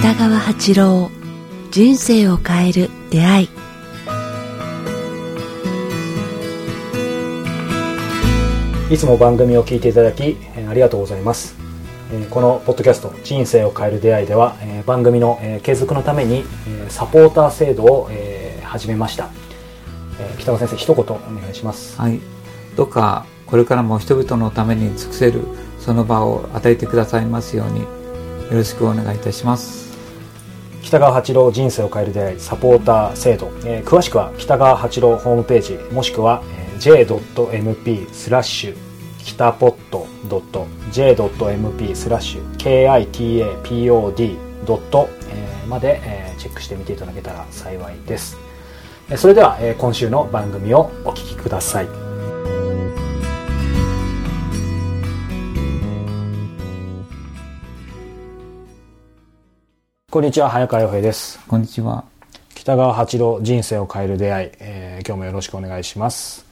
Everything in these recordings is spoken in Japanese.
北川八郎人生を変える出会い。いつも番組を聞いていただきありがとうございます。えこのポッドキャスト「人生を変える出会い」ではえ番組のえ継続のためにえサポーター制度をえ始めました。えー北川先生一言お願いします。はい、どうかこれからも人々のために尽くせるその場を与えてくださいますようによろしくお願いいたします。北川八郎人生を変える出会いサポーター制度、えー詳しくは北川八郎ホームページもしくは、えー j.mp スラッシュ北ポット .j.mp スラッシュ kitapod ドットえーまで、えーチェックしてみていただけたら幸いです。えーそれでは、えー今週の番組をお聞きください。こんにちは早川洋平です。こんにちは。北川八郎人生を変える出会い、えー今日もよろしくお願いします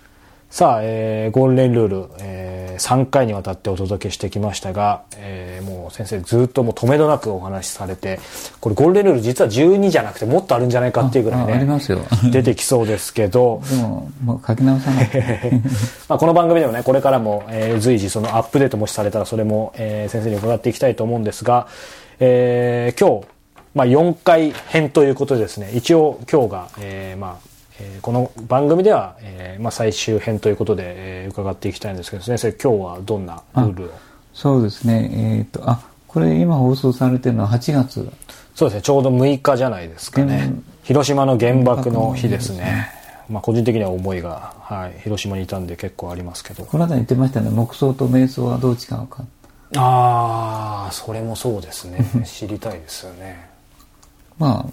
さあ、えーゴールデンルール、え3回にわたってお届けしてきましたが、えーもう先生ずっともう止めどなくお話しされてこれゴールデンルール実は12じゃなくてもっとあるんじゃないかっていうぐらいあありねますよ。出てきそうですけど。でももう書き直さない。まあこの番組でもねこれからも、えー随時そのアップデートもしされたらそれも、えー先生に伺っていきたいと思うんですが、えー今日、まあ、4回編ということでですね一応今日が、えーまあえーこの番組では、えーまあ、最終編ということで、えー伺っていきたいんですけど先生今日はどんなルールを？そうですね。えっ、とあこれ今放送されてるのは8月。そうですね。ちょうど6日じゃないですかね。原広島の原爆の日ですね。ね。まあ、個人的には思いが、はい、広島にいたんで結構ありますけど。この間言ってましたね。黙想と瞑想はどう違うか。ああそれもそうですね。知りたいですよね。まあ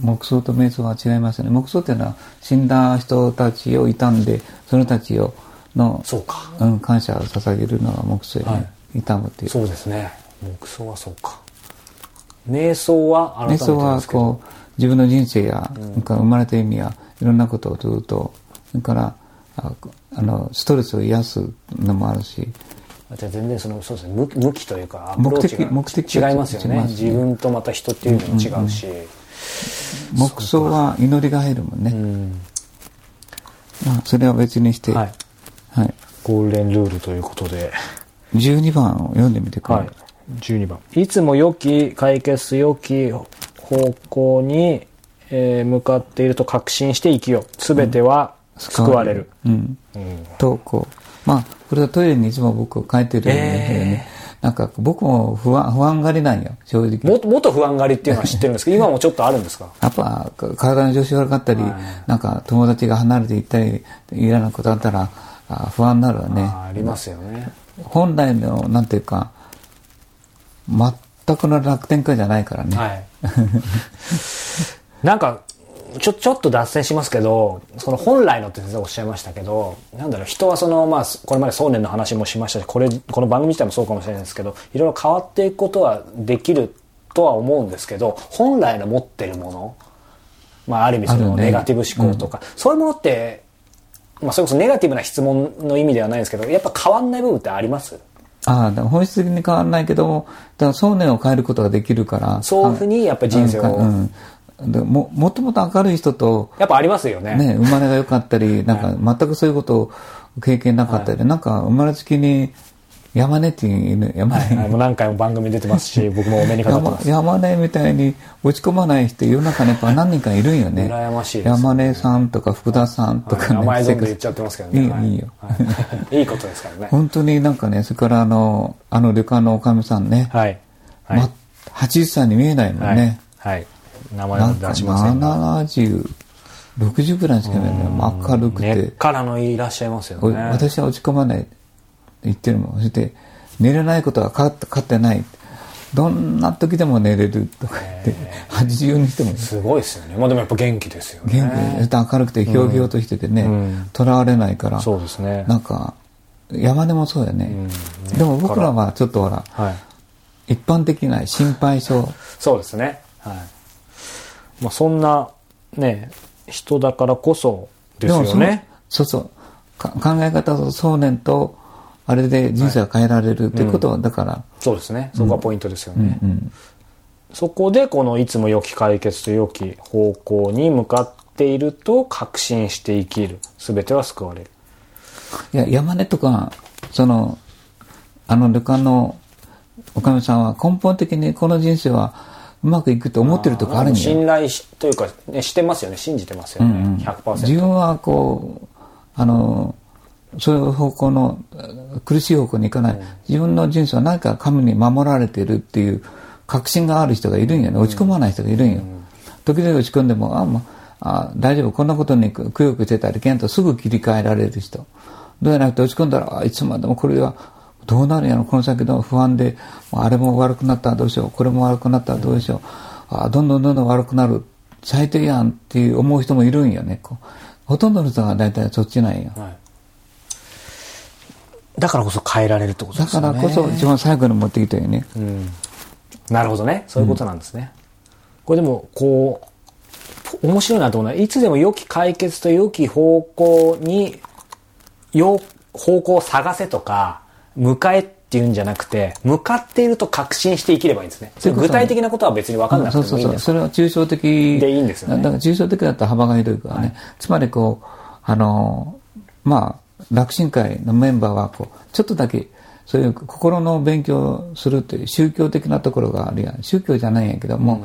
黙想と瞑想は違いますよね。黙想っていうのは死んだ人たちを悼んでその人たちをのそうか。うん、感謝を捧げるのが黙想よね、はい。悼むっていう。そうですね。黙想はそうか。瞑想は改めて瞑想はこう自分の人生や、それから生まれた意味やいろんなことをずっとそれからああのストレスを癒すのもあるし。じゃあ全然そのそうですね。向向きというかアプロ目ーチ的目的が違いますよねね。自分とまた人っていうのも違うし、黙想は祈りが入るもんね、うん。まあ、それは別にして、はい。はい、ゴールデンルールということで、12番を読んでみてくれ、はい、12番。いつも良き解決良き方向に、えー向かっていると確信して生きよう。全ては救われる、うん。うん。とこうまあこれはトイレにいつも僕書いてるんだけどね、なんか僕も不安不安がりなんよ正直。も元不安がりっていうのは知ってるんですけど 今もちょっとあるんですか？やっぱか体の調子悪かったり、はい。なんか友達が離れていったり嫌なことあったらあ不安になるわね。あーありますよね。本来のなんていうか全くの楽天家じゃないからね、はい。なんか、ちょ、ちょっと脱線しますけど、その本来のって先生おっしゃいましたけど、なんだろう、人はその、まあ、これまで想念の話もしましたし、これ、この番組自体もそうかもしれないですけど、いろいろ変わっていくことはできるとは思うんですけど、本来の持ってるもの、まあ、ある意味そのネガティブ思考とか、そういうものって、まあ、それこそネガティブな質問の意味ではないですけど、やっぱ変わんない部分ってあります？ああ本質的に変わらないけどもだから想念を変えることができるからそういうふうにやっぱり人生を、うんうんでももともと明るい人とやっぱありますよね。ね、生まれが良かったり、なんか全くそういうことを経験なかったり、なんか生まれつきに山根っていう犬、山根、はい、もう何回も番組出てますし、僕もお目にかかってます。山山根みたいに落ち込まない人世の中にやっぱ何人かいるんよね。羨ましいです山根さんとか福田さんとかね。名前全部言っちゃってますけどね。はいいいいいよはい いいことですからね。本当になんかね、それからあの、あの旅館のおかみさんね、はい。はい。ま、80歳に見えないもんね。はい。はい。名前は出しませんが。70、60ぐらいしかない。明るくて。根っからのいらっしゃいますよおね。私は落ち込まない言ってるもんそして寝れないことはかかってないどんな時でも寝れるとか言って80にしてもすごいですよね。まあでもやっぱ元気ですよね。元気明るくてひょうひょうとしててねうんとらわれないからそうですね。なんか山根もそうやねんでも僕らはちょっとほらはい。一般的な心配性そうですね。はい。まあそんな、ね、人だからこそですよもそ。そうそう。か考え方と想念とあれで人生が変えられるっていうことは、だから、そうですね。そこがポイントですよね、うん、そこでこのいつも良き解決と良き方向に向かっていると確信して生きる。全ては救われる。いや山根とかそのあの旅館のおかみさんは根本的にこの人生はうまくいくと思ってるとこあるんや信頼しというか、ね、してますよね。信じてますよね、うん100%自分はこうあのそういう方向の苦しい方向に行かない、自分の人生は何か神に守られているっていう確信がある人がいるんよね。落ち込まない人がいるんよ、時々落ち込んでもあもうあ大丈夫こんなことにくよくしてたらいけんとすぐ切り替えられる人。どうやなくて落ち込んだらあいつまでもこれはどうなるんやろこの先の不安であれも悪くなったらどうしようこれも悪くなったらどうしよう、あどんどんどんどん悪くなる最低やんっていう思う人もいるんよねこう。ほとんどの人が大体そっちなんよ。はい。だからこそ変えられるってことだかですよね。らこそ一番最後に持ってきたよね。うん。なるほどね。そういうことなんですね、これでもこう面白いなと思うのはいつでも良き解決と良き方向によ方向を探せとか迎えっていうんじゃなくて向かっていると確信して生きればいいんですね。そういうこと具体的なことは別に分かんなくてもいいんですかそれは抽象的。でいいんですよね。だから抽象的だったら幅が広いからね、つまりこうあのまあ楽神会のメンバーはこうちょっとだけそういう心の勉強をするという宗教的なところがあるやん。宗教じゃないんやけども、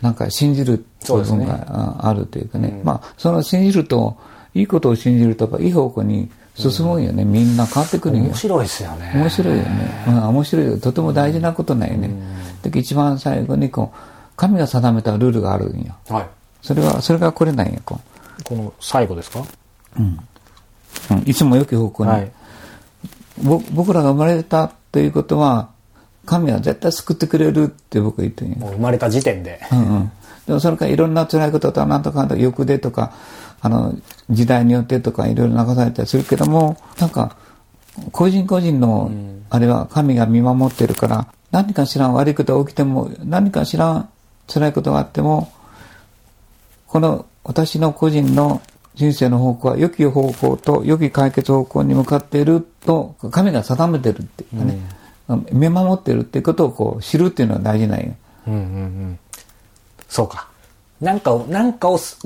なんか信じる部分がああるというかね、まあその信じるといいことを信じるとやっぱいい方向に進むんよね、みんな変わってくるんよ。面白いですよね。面白いよね、うん、面白いよ。とても大事なことなんよね、で一番最後にこう神が定めたルールがあるんよ。はい。それはそれがこれなんよここの最後ですか？う、うん、いつも良き方向に、はい。ぼ僕らが生まれたということは神は絶対救ってくれるって僕は言ってるんよ。もう生まれた時点で。うんうん、でもそれからいろんな辛いこととかなんとかなんとか欲でとかあの時代によってとかいろいろ流されたりするけどもなんか個人個人のあれは神が見守ってるから何か知らん悪いことが起きても何か知らん辛いことがあってもこの私の個人の人生の方向は良き方向と良き解決方向に向かっていると神が定めてるっていうかね、見守ってるっていうことをこう知るっていうのは大事なんよ。うんうんうん。そうかなんかをなんかをす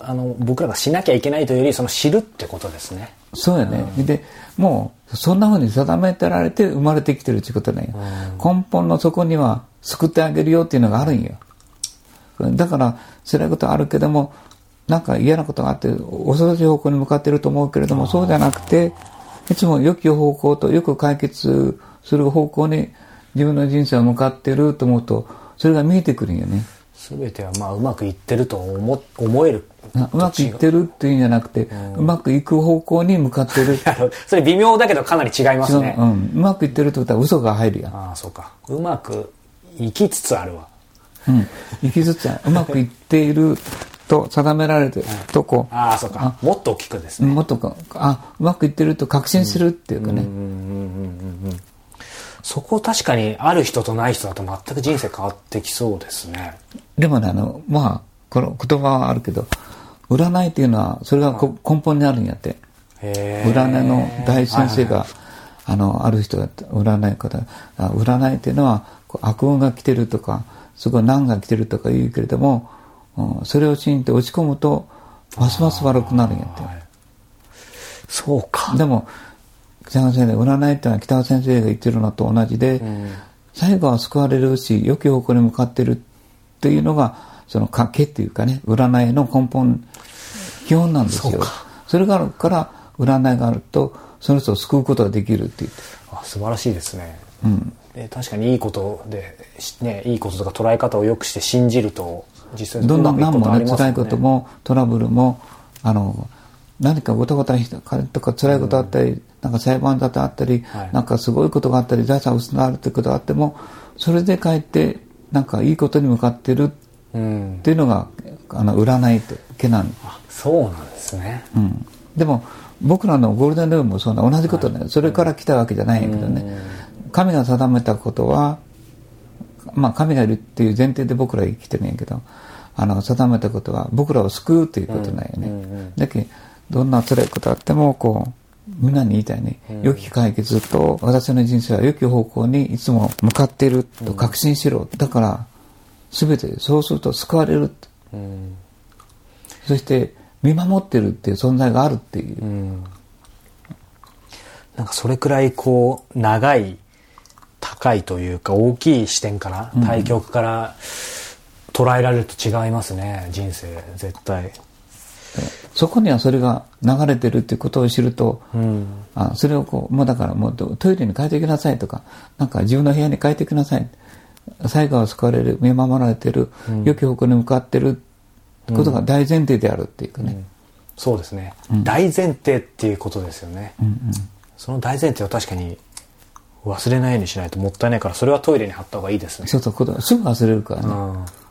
あの僕らがしなきゃいけないというよりその知るってことですねそうやね。で、もう、そんな風に定めてられて生まれてきてるっていうことなんよ。根本の底には救ってあげるよっていうのがあるんよ。だから、辛いことあるけども、なんか嫌なことがあって、恐ろしい方向に向かってると思うけれども、そうじゃなくて、いつも良き方向とよく解決する方向に自分の人生は向かってると思うと、それが見えてくるんよね。全てはまあうまくいってると思思える。なうまくいってるっていうんじゃなくて、うまくいく方向に向かってる。それ微妙だけどかなり違いますね。うん、うまくいってるってことは嘘が入るやん。ああそうか。うまくいきつつあるわ。うん。生きずつはうまくいっていると定められてるとこ。ああそうか。もっと大きくですう、ね。もっとか、あ、うまくいってると確信するっていうかね。そこ確かにある人とない人だと全く人生変わってきそうですね。でもね、あの、まあ、この言葉はあるけど、占いっていうのは、それがこ根本にあるんやって。占いの大先生が、あの、ある人が占い方、あ占いっていうのは、悪運が来てるとか、すごい難が来てるとか言うけれども、うんそれを信じて落ち込むと、ますます悪くなるんやって。そうか。でも、北川先生、占いってのは北川先生が言ってるのと同じで、最後は救われるし、良き方向に向かってるっていうのが、その賭けっていうかね、占いの根本、基本なんですよ。それがあるから、占いがあると、その人を救うことができるって言って。あ素晴らしいですね、で確かにいいことで、しね、いいこととか捉え方を良くして信じると実際どんどんうまくいくことあ何もね、辛いことも、トラブルも、あの、何かごたごたとか辛いことあったり、なんか裁判沙汰あったり、はい。なんかすごいことがあったり、財産を失われるということがあっても、それでかえって、なんかいいことに向かってるうんっていうのが、あの、占いって、けなん。あそうなんですね。うん。でも、僕らのゴールデンルームもそうな、同じことね、それから来たわけじゃないんやけどね、神が定めたことは、まあ神がいるっていう前提で僕ら生きてるんやけど、あの、定めたことは僕らを救うということなんよね。だけどどんな辛いことあっても、こう、みんなに言いたいね。良き解決と、私の人生は良き方向にいつも向かっていると確信しろ。だから、すべて、そうすると救われる。うんそして、見守ってるっていう存在があるっていう。うんなんかそれくらいこう長い高いというか大きい視点から対局から捉えられると違いますね人生絶対そこにはそれが流れてるっていうことを知ると、うん。あそれをこう、もうだからもうトイレに変えてきなさいとか、なんか自分の部屋に変えてきなさい。最後は救われる、見守られてる、良き方向に向かってることが大前提であるっていうかね。そうですね、大前提っていうことですよね、その大前提を確かに忘れないようにしないともったいないからそれはトイレに貼った方がいいですね。そうそう、すぐ忘れるからね。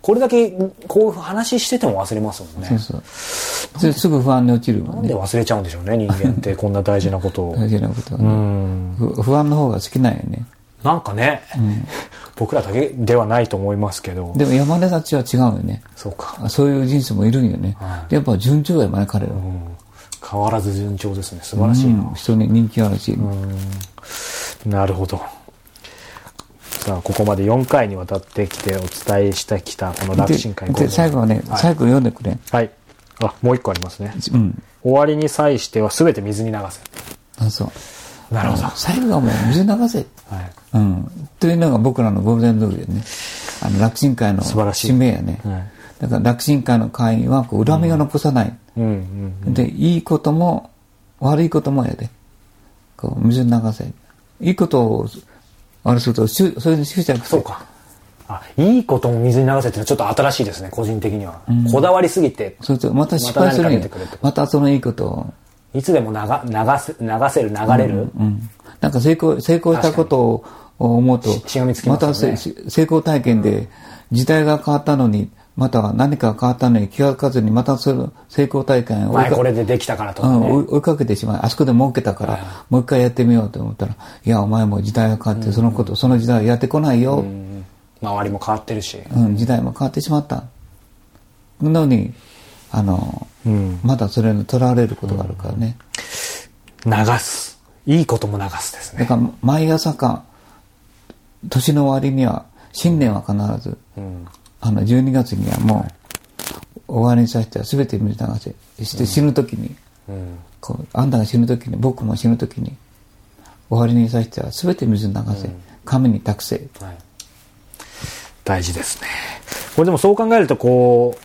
うんこれだけこう話してても忘れますもんねそうそう。ですぐ不安に落ちるもなんんでね。忘れちゃうんでしょうね人間って こんな大事なことを大事なことはうね。不安の方が好きなんよね。なんかね、僕らだけではないと思いますけどでも山根たちは違うよね。そうか、あそういう人生もいるんよね。はいやっぱ順調やもんね、彼らは。うん、変わらず順調ですね素晴らしいな、うん人に人気あるし。なるほどさあここまで4回にわたってきてお伝えしてきたこの楽で神会で、最後はね、はい最後読んでくれ。はいあもう一個ありますねうん。終わりに際しては全て水に流せあ、そう。なるほど、最後はもう水流せ。はいうん。というのが僕らのゴールデンルールでね。あの、楽神会の素晴らしい使命やね。はいだから楽神会の会員はこう恨みが残さない。うんうんで、いいことも悪いこともやで。こう、水に流せ。いいことを、あれすると、しゅそれで執着する。そうか。あいいことも水に流せってのはちょっと新しいですね個人的には、こだわりすぎて。そうまた失敗するんやまたそのいいことを。いつでも流流せ流せる流れる、うん。なんか成功、成功したことを思うと、まね。たせ成功体験で時代が変わったのに、または何か変わったのに気がつかずに、またその成功体験を追い前かこれでできたからとうん、追いかけてしまう。あそこで儲けたから、もう一回やってみようと思ったら、いや、お前も時代が変わって、そのこと、その時代はやってこないよ。うん。周りも変わってるし、うん、時代も変わってしまった。のに、あの、うん。まだそれにとらわれることがあるからね。流す。いいことも流すですね。だから、毎朝か、年の終わりには、新年は必ず、うんあの、12月にはもう、終わりにさせては全て水流せ。して死ぬ時に、うんこう、あんたが死ぬ時に、僕も死ぬ時に、終わりにさせては全て水に流せ。神に託せ。はい、大事ですねこれでもそう考えるとこ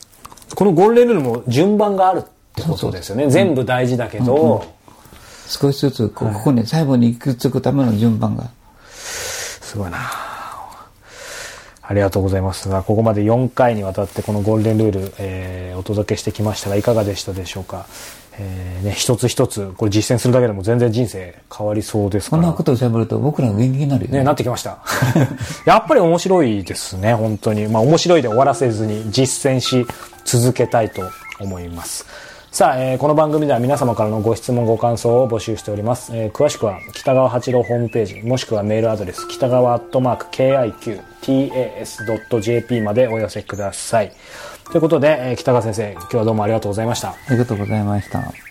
うこのゴールデンルールも順番があるってことですよね全部大事だけど、少しずつこう、ここに最後に行き着くための順番が。すごいなありがとうございますがここまで4回にわたってこのゴールデンルール、えーお届けしてきましたがいかがでしたでしょうか、えーね、一つ一つこれ実践するだけでも全然人生変わりそうですからこんなことを喋ると僕らが元気になるよね。ね、なってきました。やっぱり面白いですね、本当に。まあ面白いで終わらせずに実践し続けたいと思います。さあ、えーこの番組では皆様からのご質問、ご感想を募集しております。えー詳しくは北川八郎ホームページ、もしくはメールアドレス、北川アットマーク tas.jp までお寄せください。ということで、えー北川先生、今日はどうもありがとうございました。ありがとうございました。